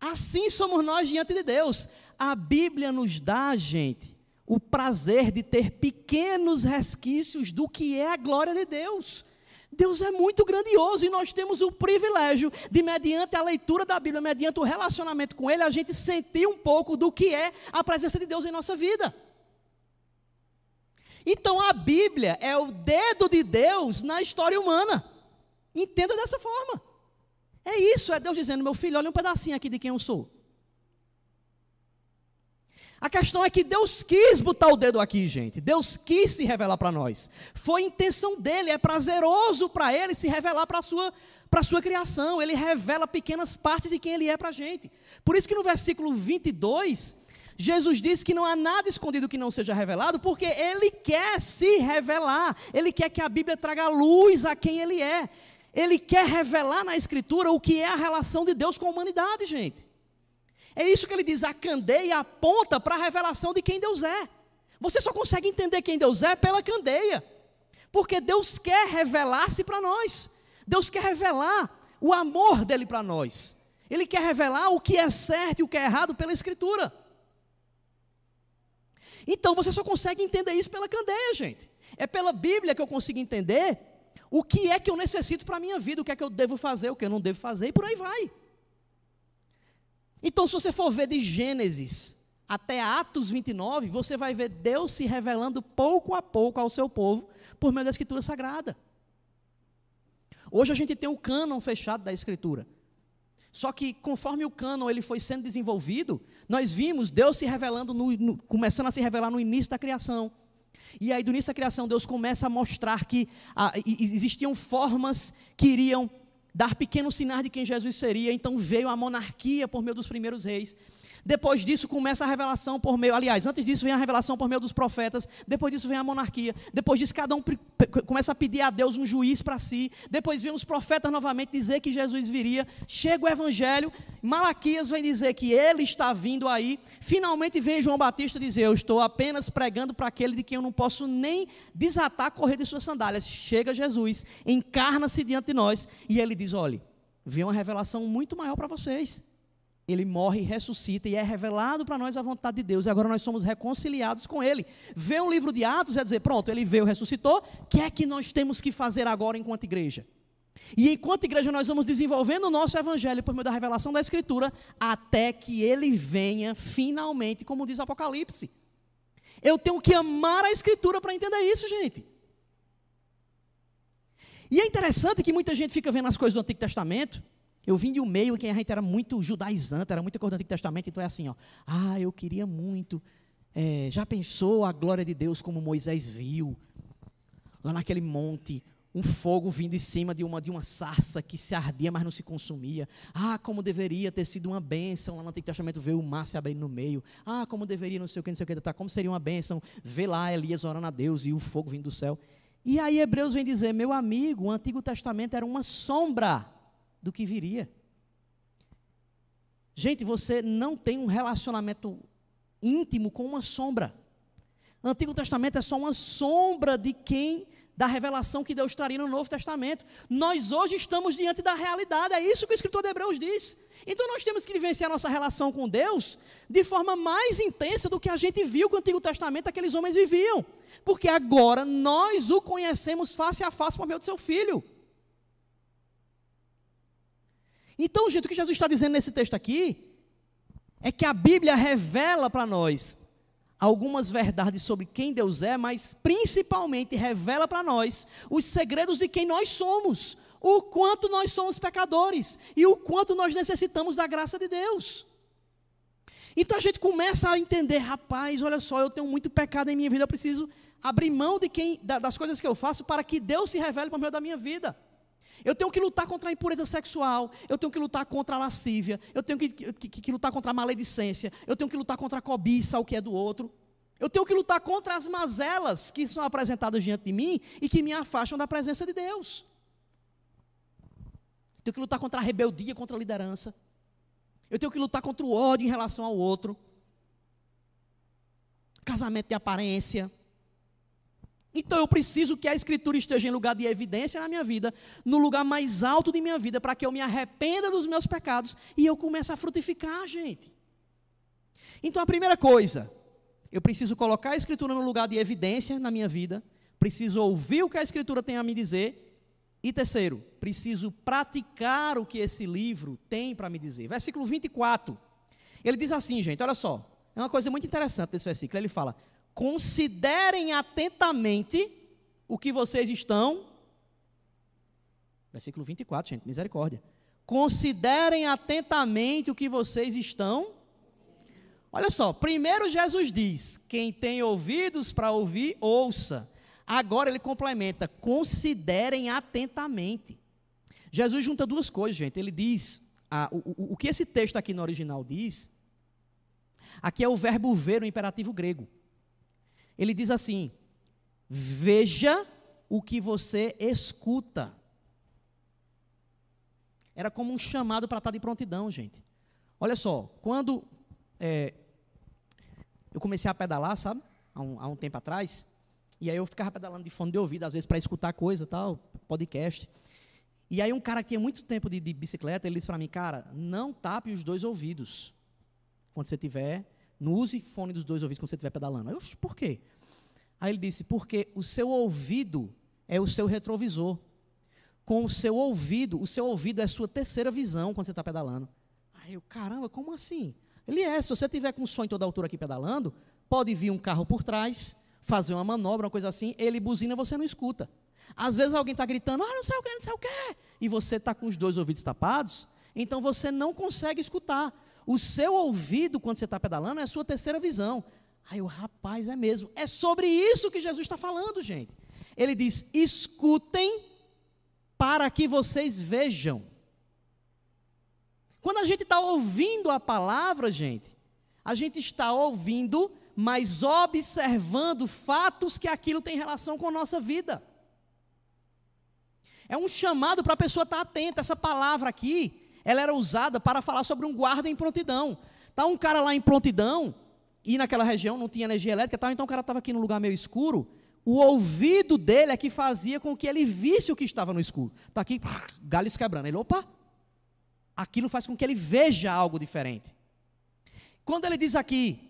Assim somos nós diante de Deus. A Bíblia nos dá, gente, o prazer de ter pequenos resquícios do que é a glória de Deus. Deus é muito grandioso e nós temos o privilégio de, mediante a leitura da Bíblia, mediante o relacionamento com Ele, a gente sentir um pouco do que é a presença de Deus em nossa vida. Então a Bíblia é o dedo de Deus na história humana. Entenda dessa forma. É isso, é Deus dizendo: meu filho, olha um pedacinho aqui de quem eu sou. A questão é que Deus quis botar o dedo aqui, gente. Deus quis se revelar para nós. Foi intenção dele, é prazeroso para ele se revelar para a sua, sua criação. Ele revela pequenas partes de quem ele é para a gente. Por isso que no versículo 22, Jesus diz que não há nada escondido que não seja revelado, porque ele quer se revelar. Ele quer que a Bíblia traga luz a quem ele é. Ele quer revelar na Escritura o que é a relação de Deus com a humanidade, gente. É isso que ele diz: a candeia aponta para a revelação de quem Deus é. Você só consegue entender quem Deus é pela candeia, porque Deus quer revelar-se para nós. Deus quer revelar o amor dele para nós. Ele quer revelar o que é certo e o que é errado pela Escritura. Então você só consegue entender isso pela candeia, gente. É pela Bíblia que eu consigo entender o que é que eu necessito para a minha vida, o que é que eu devo fazer, o que eu não devo fazer, e por aí vai. Então, se você for ver de Gênesis até Atos 29, você vai ver Deus se revelando pouco a pouco ao seu povo por meio da Escritura Sagrada. Hoje a gente tem o cânon fechado da Escritura. Só que conforme o cânon ele foi sendo desenvolvido, nós vimos Deus se revelando, no, no, começando a se revelar no início da criação. E aí, do início da criação, Deus começa a mostrar que existiam formas que iriam dar pequenos sinais de quem Jesus seria. Então veio a monarquia por meio dos primeiros reis. Depois disso começa a revelação por meio, aliás, antes disso vem a revelação por meio dos profetas, depois disso vem a monarquia, depois disso cada um começa a pedir a Deus um juiz para si, depois vem os profetas novamente dizer que Jesus viria, chega o evangelho, Malaquias vem dizer que ele está vindo aí, finalmente vem João Batista dizer, eu estou apenas pregando para aquele de quem eu não posso nem desatar a correr de suas sandálias. Chega Jesus, encarna-se diante de nós e ele diz, olhe, vem uma revelação muito maior para vocês ele morre, ressuscita e é revelado para nós a vontade de Deus. E agora nós somos reconciliados com Ele. Ver um livro de Atos é dizer: pronto, ele veio, ressuscitou. O que é que nós temos que fazer agora enquanto igreja? E enquanto igreja, nós vamos desenvolvendo o nosso evangelho por meio da revelação da Escritura, até que ele venha finalmente, como diz Apocalipse. Eu tenho que amar a Escritura para entender isso, gente. E é interessante que muita gente fica vendo as coisas do Antigo Testamento eu vim de um meio que a gente era muito judaizante, era muita coisa do Antigo Testamento, então é assim, ó. Ah, eu queria muito. É, já pensou a glória de Deus como Moisés viu? Lá naquele monte, um fogo vindo em cima de uma, de uma sarça que se ardia, mas não se consumia. Ah, como deveria ter sido uma bênção. Lá no Antigo Testamento ver o mar se abrindo no meio. Ah, como deveria, não sei o que, não sei o que, tá, como seria uma bênção ver lá Elias orando a Deus e o fogo vindo do céu. E aí Hebreus vem dizer, meu amigo, o Antigo Testamento era uma sombra do que viria. Gente, você não tem um relacionamento íntimo com uma sombra. Antigo Testamento é só uma sombra de quem da revelação que Deus traria no Novo Testamento. Nós hoje estamos diante da realidade, é isso que o escritor de Hebreus diz. Então nós temos que vivenciar nossa relação com Deus de forma mais intensa do que a gente viu que o Antigo Testamento aqueles homens viviam. Porque agora nós o conhecemos face a face por meio do seu filho. Então, gente, o que Jesus está dizendo nesse texto aqui é que a Bíblia revela para nós algumas verdades sobre quem Deus é, mas principalmente revela para nós os segredos de quem nós somos, o quanto nós somos pecadores e o quanto nós necessitamos da graça de Deus. Então a gente começa a entender, rapaz, olha só, eu tenho muito pecado em minha vida, eu preciso abrir mão de quem, das coisas que eu faço para que Deus se revele por meio da minha vida. Eu tenho que lutar contra a impureza sexual, eu tenho que lutar contra a lascívia, eu tenho que, que, que, lutar contra a maledicência, eu tenho que lutar contra a cobiça, o que é do outro. Eu tenho que lutar contra as mazelas que são apresentadas diante de mim e que me afastam da presença de Deus. Eu tenho que lutar contra a rebeldia, contra a liderança. Eu tenho que lutar contra o ódio em relação ao outro. Casamento de aparência. Então eu preciso que a Escritura esteja em lugar de evidência na minha vida, no lugar mais alto de minha vida, para que eu me arrependa dos meus pecados e eu comece a frutificar, gente. Então a primeira coisa, eu preciso colocar a Escritura no lugar de evidência na minha vida, preciso ouvir o que a Escritura tem a me dizer, e terceiro, preciso praticar o que esse livro tem para me dizer. Versículo 24. Ele diz assim, gente, olha só. É uma coisa muito interessante desse versículo. Ele fala: considerem atentamente o que vocês estão. Versículo 24, gente, misericórdia. Considerem atentamente o que vocês estão. Olha só, primeiro Jesus diz: quem tem ouvidos para ouvir, ouça. Agora ele complementa: considerem atentamente. Jesus junta duas coisas, gente. Ele diz: ah, o, o, o que esse texto aqui no original diz, aqui é o verbo ver, o imperativo grego. Ele diz assim: veja o que você escuta. Era como um chamado para estar de prontidão, gente. Olha só, quando é, eu comecei a pedalar, sabe, há um, há um, tempo atrás, e aí eu ficava pedalando de fone de ouvido, às vezes para escutar coisa, tal, podcast. E aí um cara que tinha muito tempo de, de bicicleta, ele disse para mim, cara, não tape os dois ouvidos quando você tiver não use fone dos dois ouvidos quando você estiver pedalando. Eu, por quê? Aí ele disse, porque o seu ouvido é o seu retrovisor. Com o seu ouvido, o seu ouvido é a sua terceira visão quando você está pedalando. Aí eu, caramba, como assim? Ele é, se você tiver com o som em toda altura aqui pedalando, pode vir um carro por trás, fazer uma manobra, uma coisa assim, ele buzina, você não escuta. Às vezes alguém está gritando, ah, não sei o que, não sei o que, e você está com os dois ouvidos tapados, então você não consegue escutar. O seu ouvido, quando você está pedalando, é a sua terceira visão. Aí o rapaz, é mesmo. É sobre isso que Jesus está falando, gente. Ele diz: escutem para que vocês vejam. Quando a gente está ouvindo a palavra, gente, a gente está ouvindo, mas observando fatos que aquilo tem relação com a nossa vida. É um chamado para a pessoa estar atenta. Essa palavra aqui, ela era usada para falar sobre um guarda em prontidão. Tá um cara lá em prontidão, e naquela região não tinha energia elétrica, tal, então o cara estava aqui no lugar meio escuro. O ouvido dele é que fazia com que ele visse o que estava no escuro. Está aqui, galhos quebrando. Ele, opa, aquilo faz com que ele veja algo diferente. Quando ele diz aqui,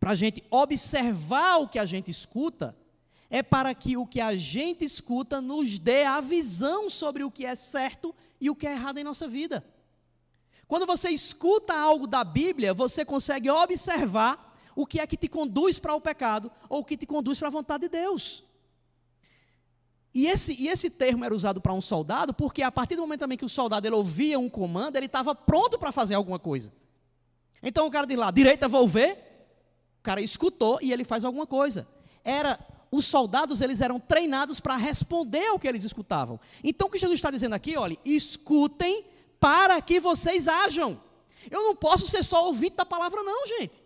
para a gente observar o que a gente escuta, é para que o que a gente escuta nos dê a visão sobre o que é certo e o que é errado em nossa vida. Quando você escuta algo da Bíblia, você consegue observar o que é que te conduz para o pecado ou o que te conduz para a vontade de Deus. E esse, e esse termo era usado para um soldado, porque a partir do momento também que o soldado ele ouvia um comando, ele estava pronto para fazer alguma coisa. Então o cara diz lá, direita vou ver, o cara escutou e ele faz alguma coisa. Era os soldados eles eram treinados para responder ao que eles escutavam. Então o que Jesus está dizendo aqui, olha, escutem para que vocês ajam. Eu não posso ser só ouvinte da palavra, não, gente.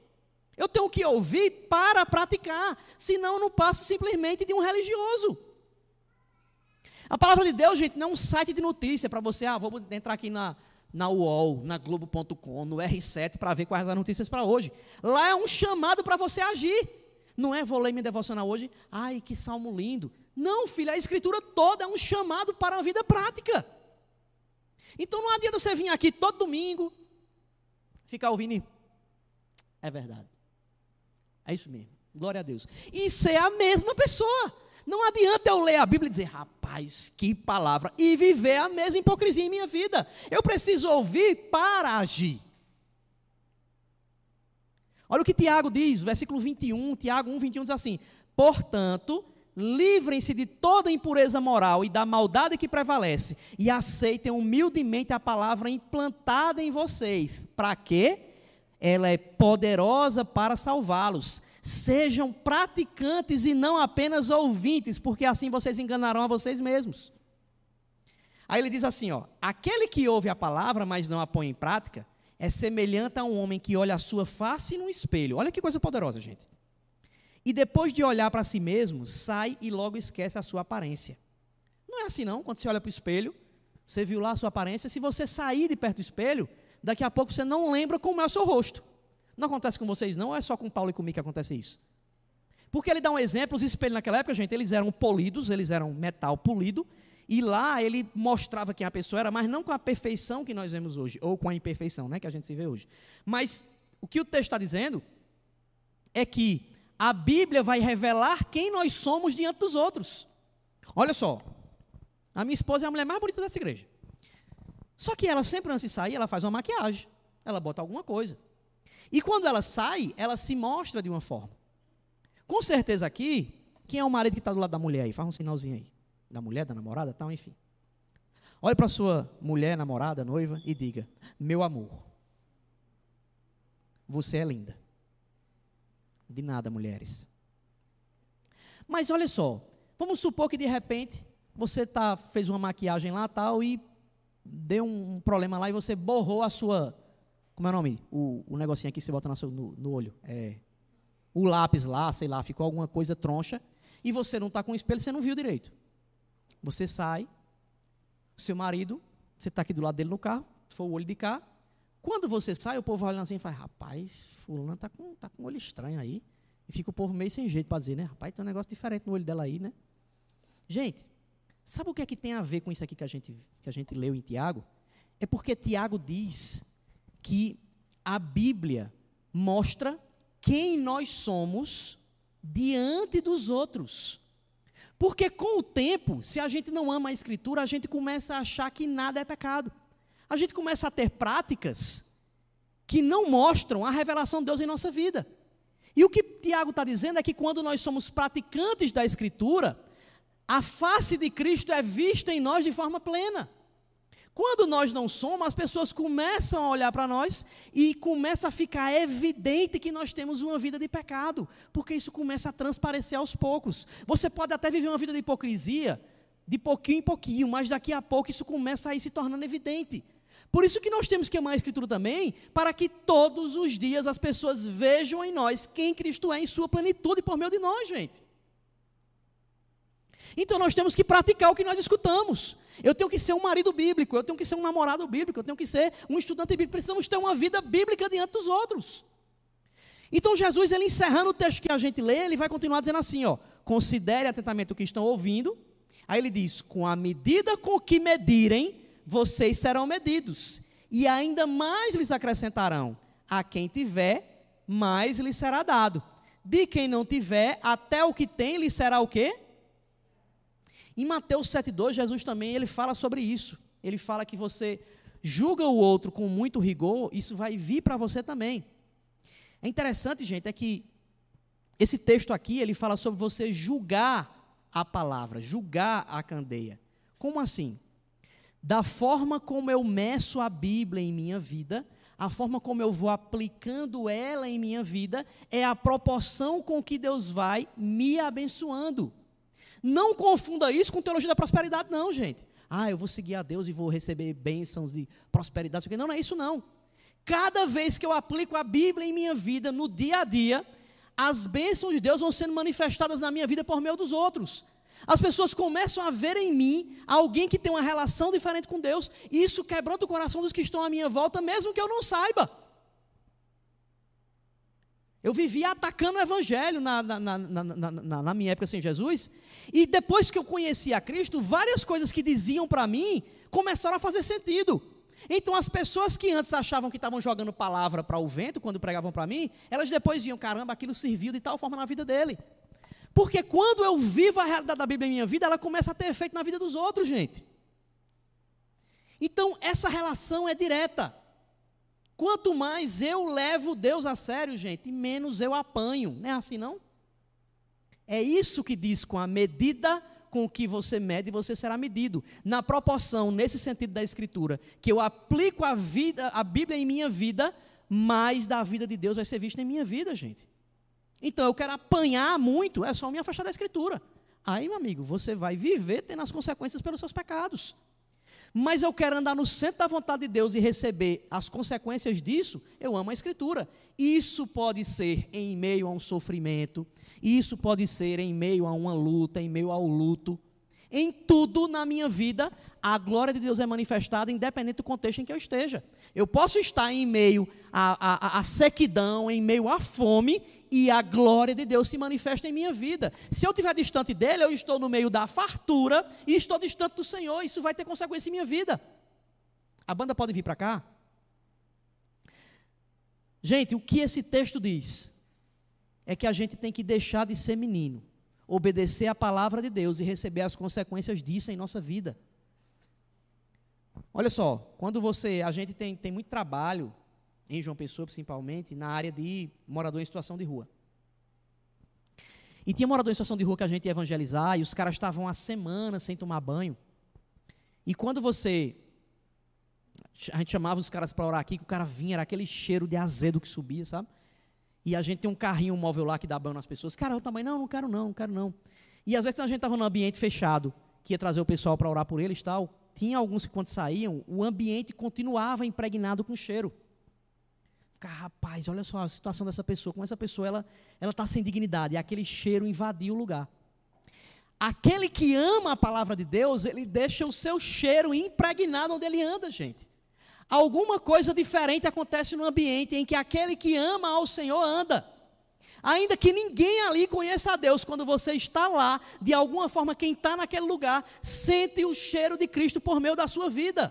Eu tenho que ouvir para praticar, senão eu não passo simplesmente de um religioso. A palavra de Deus, gente, não é um site de notícia para você, ah, vou entrar aqui na, na UOL, na Globo.com, no R7 para ver quais as notícias para hoje. Lá é um chamado para você agir. Não é vou ler minha devocional hoje, ai que salmo lindo. Não, filho, a escritura toda é um chamado para uma vida prática. Então não adianta você vir aqui todo domingo, ficar ouvindo. É verdade. É isso mesmo. Glória a Deus. E ser a mesma pessoa. Não adianta eu ler a Bíblia e dizer, rapaz, que palavra, e viver a mesma hipocrisia em minha vida. Eu preciso ouvir para agir. Olha o que Tiago diz, versículo 21, Tiago 1, 21 diz assim: Portanto, livrem-se de toda impureza moral e da maldade que prevalece, e aceitem humildemente a palavra implantada em vocês. Para quê? ela é poderosa para salvá-los. Sejam praticantes e não apenas ouvintes, porque assim vocês enganarão a vocês mesmos. Aí ele diz assim, ó: Aquele que ouve a palavra, mas não a põe em prática, é semelhante a um homem que olha a sua face no espelho. Olha que coisa poderosa, gente. E depois de olhar para si mesmo, sai e logo esquece a sua aparência. Não é assim não, quando você olha para o espelho, você viu lá a sua aparência, se você sair de perto do espelho, daqui a pouco você não lembra como é o seu rosto. Não acontece com vocês não, ou é só com Paulo e comigo que acontece isso? Porque ele dá um exemplo, os espelhos naquela época, gente, eles eram polidos, eles eram metal polido, e lá ele mostrava quem a pessoa era, mas não com a perfeição que nós vemos hoje, ou com a imperfeição, né, que a gente se vê hoje. Mas o que o texto está dizendo é que a Bíblia vai revelar quem nós somos diante dos outros. Olha só, a minha esposa é a mulher mais bonita dessa igreja. Só que ela sempre antes de sair, ela faz uma maquiagem, ela bota alguma coisa. E quando ela sai, ela se mostra de uma forma. Com certeza aqui, quem é o marido que está do lado da mulher aí? Faz um sinalzinho aí da mulher, da namorada, tal, enfim. Olhe para sua mulher, namorada, noiva e diga: Meu amor, você é linda. De nada, mulheres. Mas olha só, vamos supor que de repente você tá, fez uma maquiagem lá tal e deu um, problema lá e você borrou a sua. Como é o nome? O, o negocinho aqui que você bota no, no, olho. É, o lápis lá, sei lá, ficou alguma coisa troncha e você não está com o espelho, você não viu direito. Você sai, seu marido, você está aqui do lado dele no carro, se for o olho de cá. Quando você sai, o povo olhando assim e fala, rapaz, fulano está com, tá com um olho estranho aí. E fica o povo meio sem jeito para dizer, né? Rapaz, tem um negócio diferente no olho dela aí, né? Gente, sabe o que é que tem a ver com isso aqui que a gente, que a gente leu em Tiago? É porque Tiago diz que a Bíblia mostra quem nós somos diante dos outros. Porque com o tempo, se a gente não ama a Escritura, a gente começa a achar que nada é pecado. A gente começa a ter práticas que não mostram a revelação de Deus em nossa vida. E o que Tiago está dizendo é que quando nós somos praticantes da Escritura, a face de Cristo é vista em nós de forma plena. Quando nós não somos, as pessoas começam a olhar para nós e começa a ficar evidente que nós temos uma vida de pecado, porque isso começa a transparecer aos poucos. Você pode até viver uma vida de hipocrisia, de pouquinho em pouquinho, mas daqui a pouco isso começa a ir se tornando evidente. Por isso que nós temos que amar a Escritura também, para que todos os dias as pessoas vejam em nós quem Cristo é em sua plenitude por meio de nós, gente. Então nós temos que praticar o que nós escutamos. Eu tenho que ser um marido bíblico, eu tenho que ser um namorado bíblico, eu tenho que ser um estudante bíblico. Precisamos ter uma vida bíblica diante dos outros. Então Jesus, ele encerrando o texto que a gente lê, ele vai continuar dizendo assim, ó: Considere atentamente o que estão ouvindo. Aí ele diz: Com a medida com que medirem, vocês serão medidos, e ainda mais lhes acrescentarão: a quem tiver, mais lhe será dado. De quem não tiver, até o que tem lhe será o quê? Em Mateus 7,2, Jesus também ele fala sobre isso. Ele fala que você julga o outro com muito rigor, isso vai vir para você também. É interessante, gente, é que esse texto aqui, ele fala sobre você julgar a palavra, julgar a candeia. Como assim? Da forma como eu meço a Bíblia em minha vida, a forma como eu vou aplicando ela em minha vida, é a proporção com que Deus vai me abençoando. Não confunda isso com teologia da prosperidade, não, gente. Ah, eu vou seguir a Deus e vou receber bênçãos de prosperidade. Não, não é isso, não. Cada vez que eu aplico a Bíblia em minha vida, no dia a dia, as bênçãos de Deus vão sendo manifestadas na minha vida por meio dos outros. As pessoas começam a ver em mim alguém que tem uma relação diferente com Deus, e isso quebrando o coração dos que estão à minha volta, mesmo que eu não saiba. Eu vivia atacando o evangelho na, na, na, na, minha época sem Jesus. E depois que eu conheci a Cristo, várias coisas que diziam para mim começaram a fazer sentido. Então as pessoas que antes achavam que estavam jogando palavra para o vento, quando pregavam para mim, elas depois diziam, caramba, aquilo serviu de tal forma na vida dele. Porque quando eu vivo a realidade da Bíblia em minha vida, ela começa a ter efeito na vida dos outros, gente. Então essa relação é direta. Quanto mais eu levo Deus a sério, gente, menos eu apanho. Não é assim, não? É isso que diz com a medida com que você mede, você será medido. Na proporção, nesse sentido da Escritura, que eu aplico a, vida, a Bíblia em minha vida, mais da vida de Deus vai ser vista em minha vida, gente. Então eu quero apanhar muito, é só me afastar da Escritura. Aí, meu amigo, você vai viver tendo as consequências pelos seus pecados. Mas eu quero andar no centro da vontade de Deus e receber as consequências disso, eu amo a Escritura. Isso pode ser em meio a um sofrimento, isso pode ser em meio a uma luta, em meio ao luto. Em tudo na minha vida, a glória de Deus é manifestada, independente do contexto em que eu esteja. Eu posso estar em meio à, sequidão, em meio à fome, e a glória de Deus se manifesta em minha vida. Se eu estiver distante dele, eu estou no meio da fartura e estou distante do Senhor. Isso vai ter consequência em minha vida. A banda pode vir para cá? Gente, o que esse texto diz? É que a gente tem que deixar de ser menino, obedecer a palavra de Deus e receber as consequências disso em nossa vida. Olha só, quando você, a gente tem, tem muito trabalho em João Pessoa, principalmente, na área de morador em situação de rua. E tinha morador em situação de rua que a gente ia evangelizar, e os caras estavam há semanas sem tomar banho. E quando você. A gente chamava os caras para orar aqui, que o cara vinha, era aquele cheiro de azedo que subia, sabe? E a gente tem um carrinho móvel lá que dá banho nas pessoas. Cara, eu também, não, não quero não, não quero não. E às vezes a gente estava num ambiente fechado, que ia trazer o pessoal para orar por eles e tal. Tinha alguns que quando saíam, o ambiente continuava impregnado com cheiro. Ficar, rapaz, olha só a situação dessa pessoa, como essa pessoa ela ela está sem dignidade, e aquele cheiro invadiu o lugar. Aquele que ama a palavra de Deus, ele deixa o seu cheiro impregnado onde ele anda, gente. Alguma coisa diferente acontece no ambiente em que aquele que ama ao Senhor anda. Ainda que ninguém ali conheça a Deus, quando você está lá, de alguma forma, quem está naquele lugar sente o cheiro de Cristo por meio da sua vida.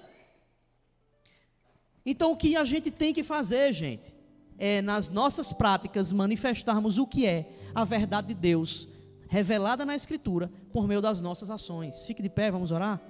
Então, o que a gente tem que fazer, gente, é nas nossas práticas manifestarmos o que é a verdade de Deus revelada na Escritura por meio das nossas ações. Fique de pé, vamos orar?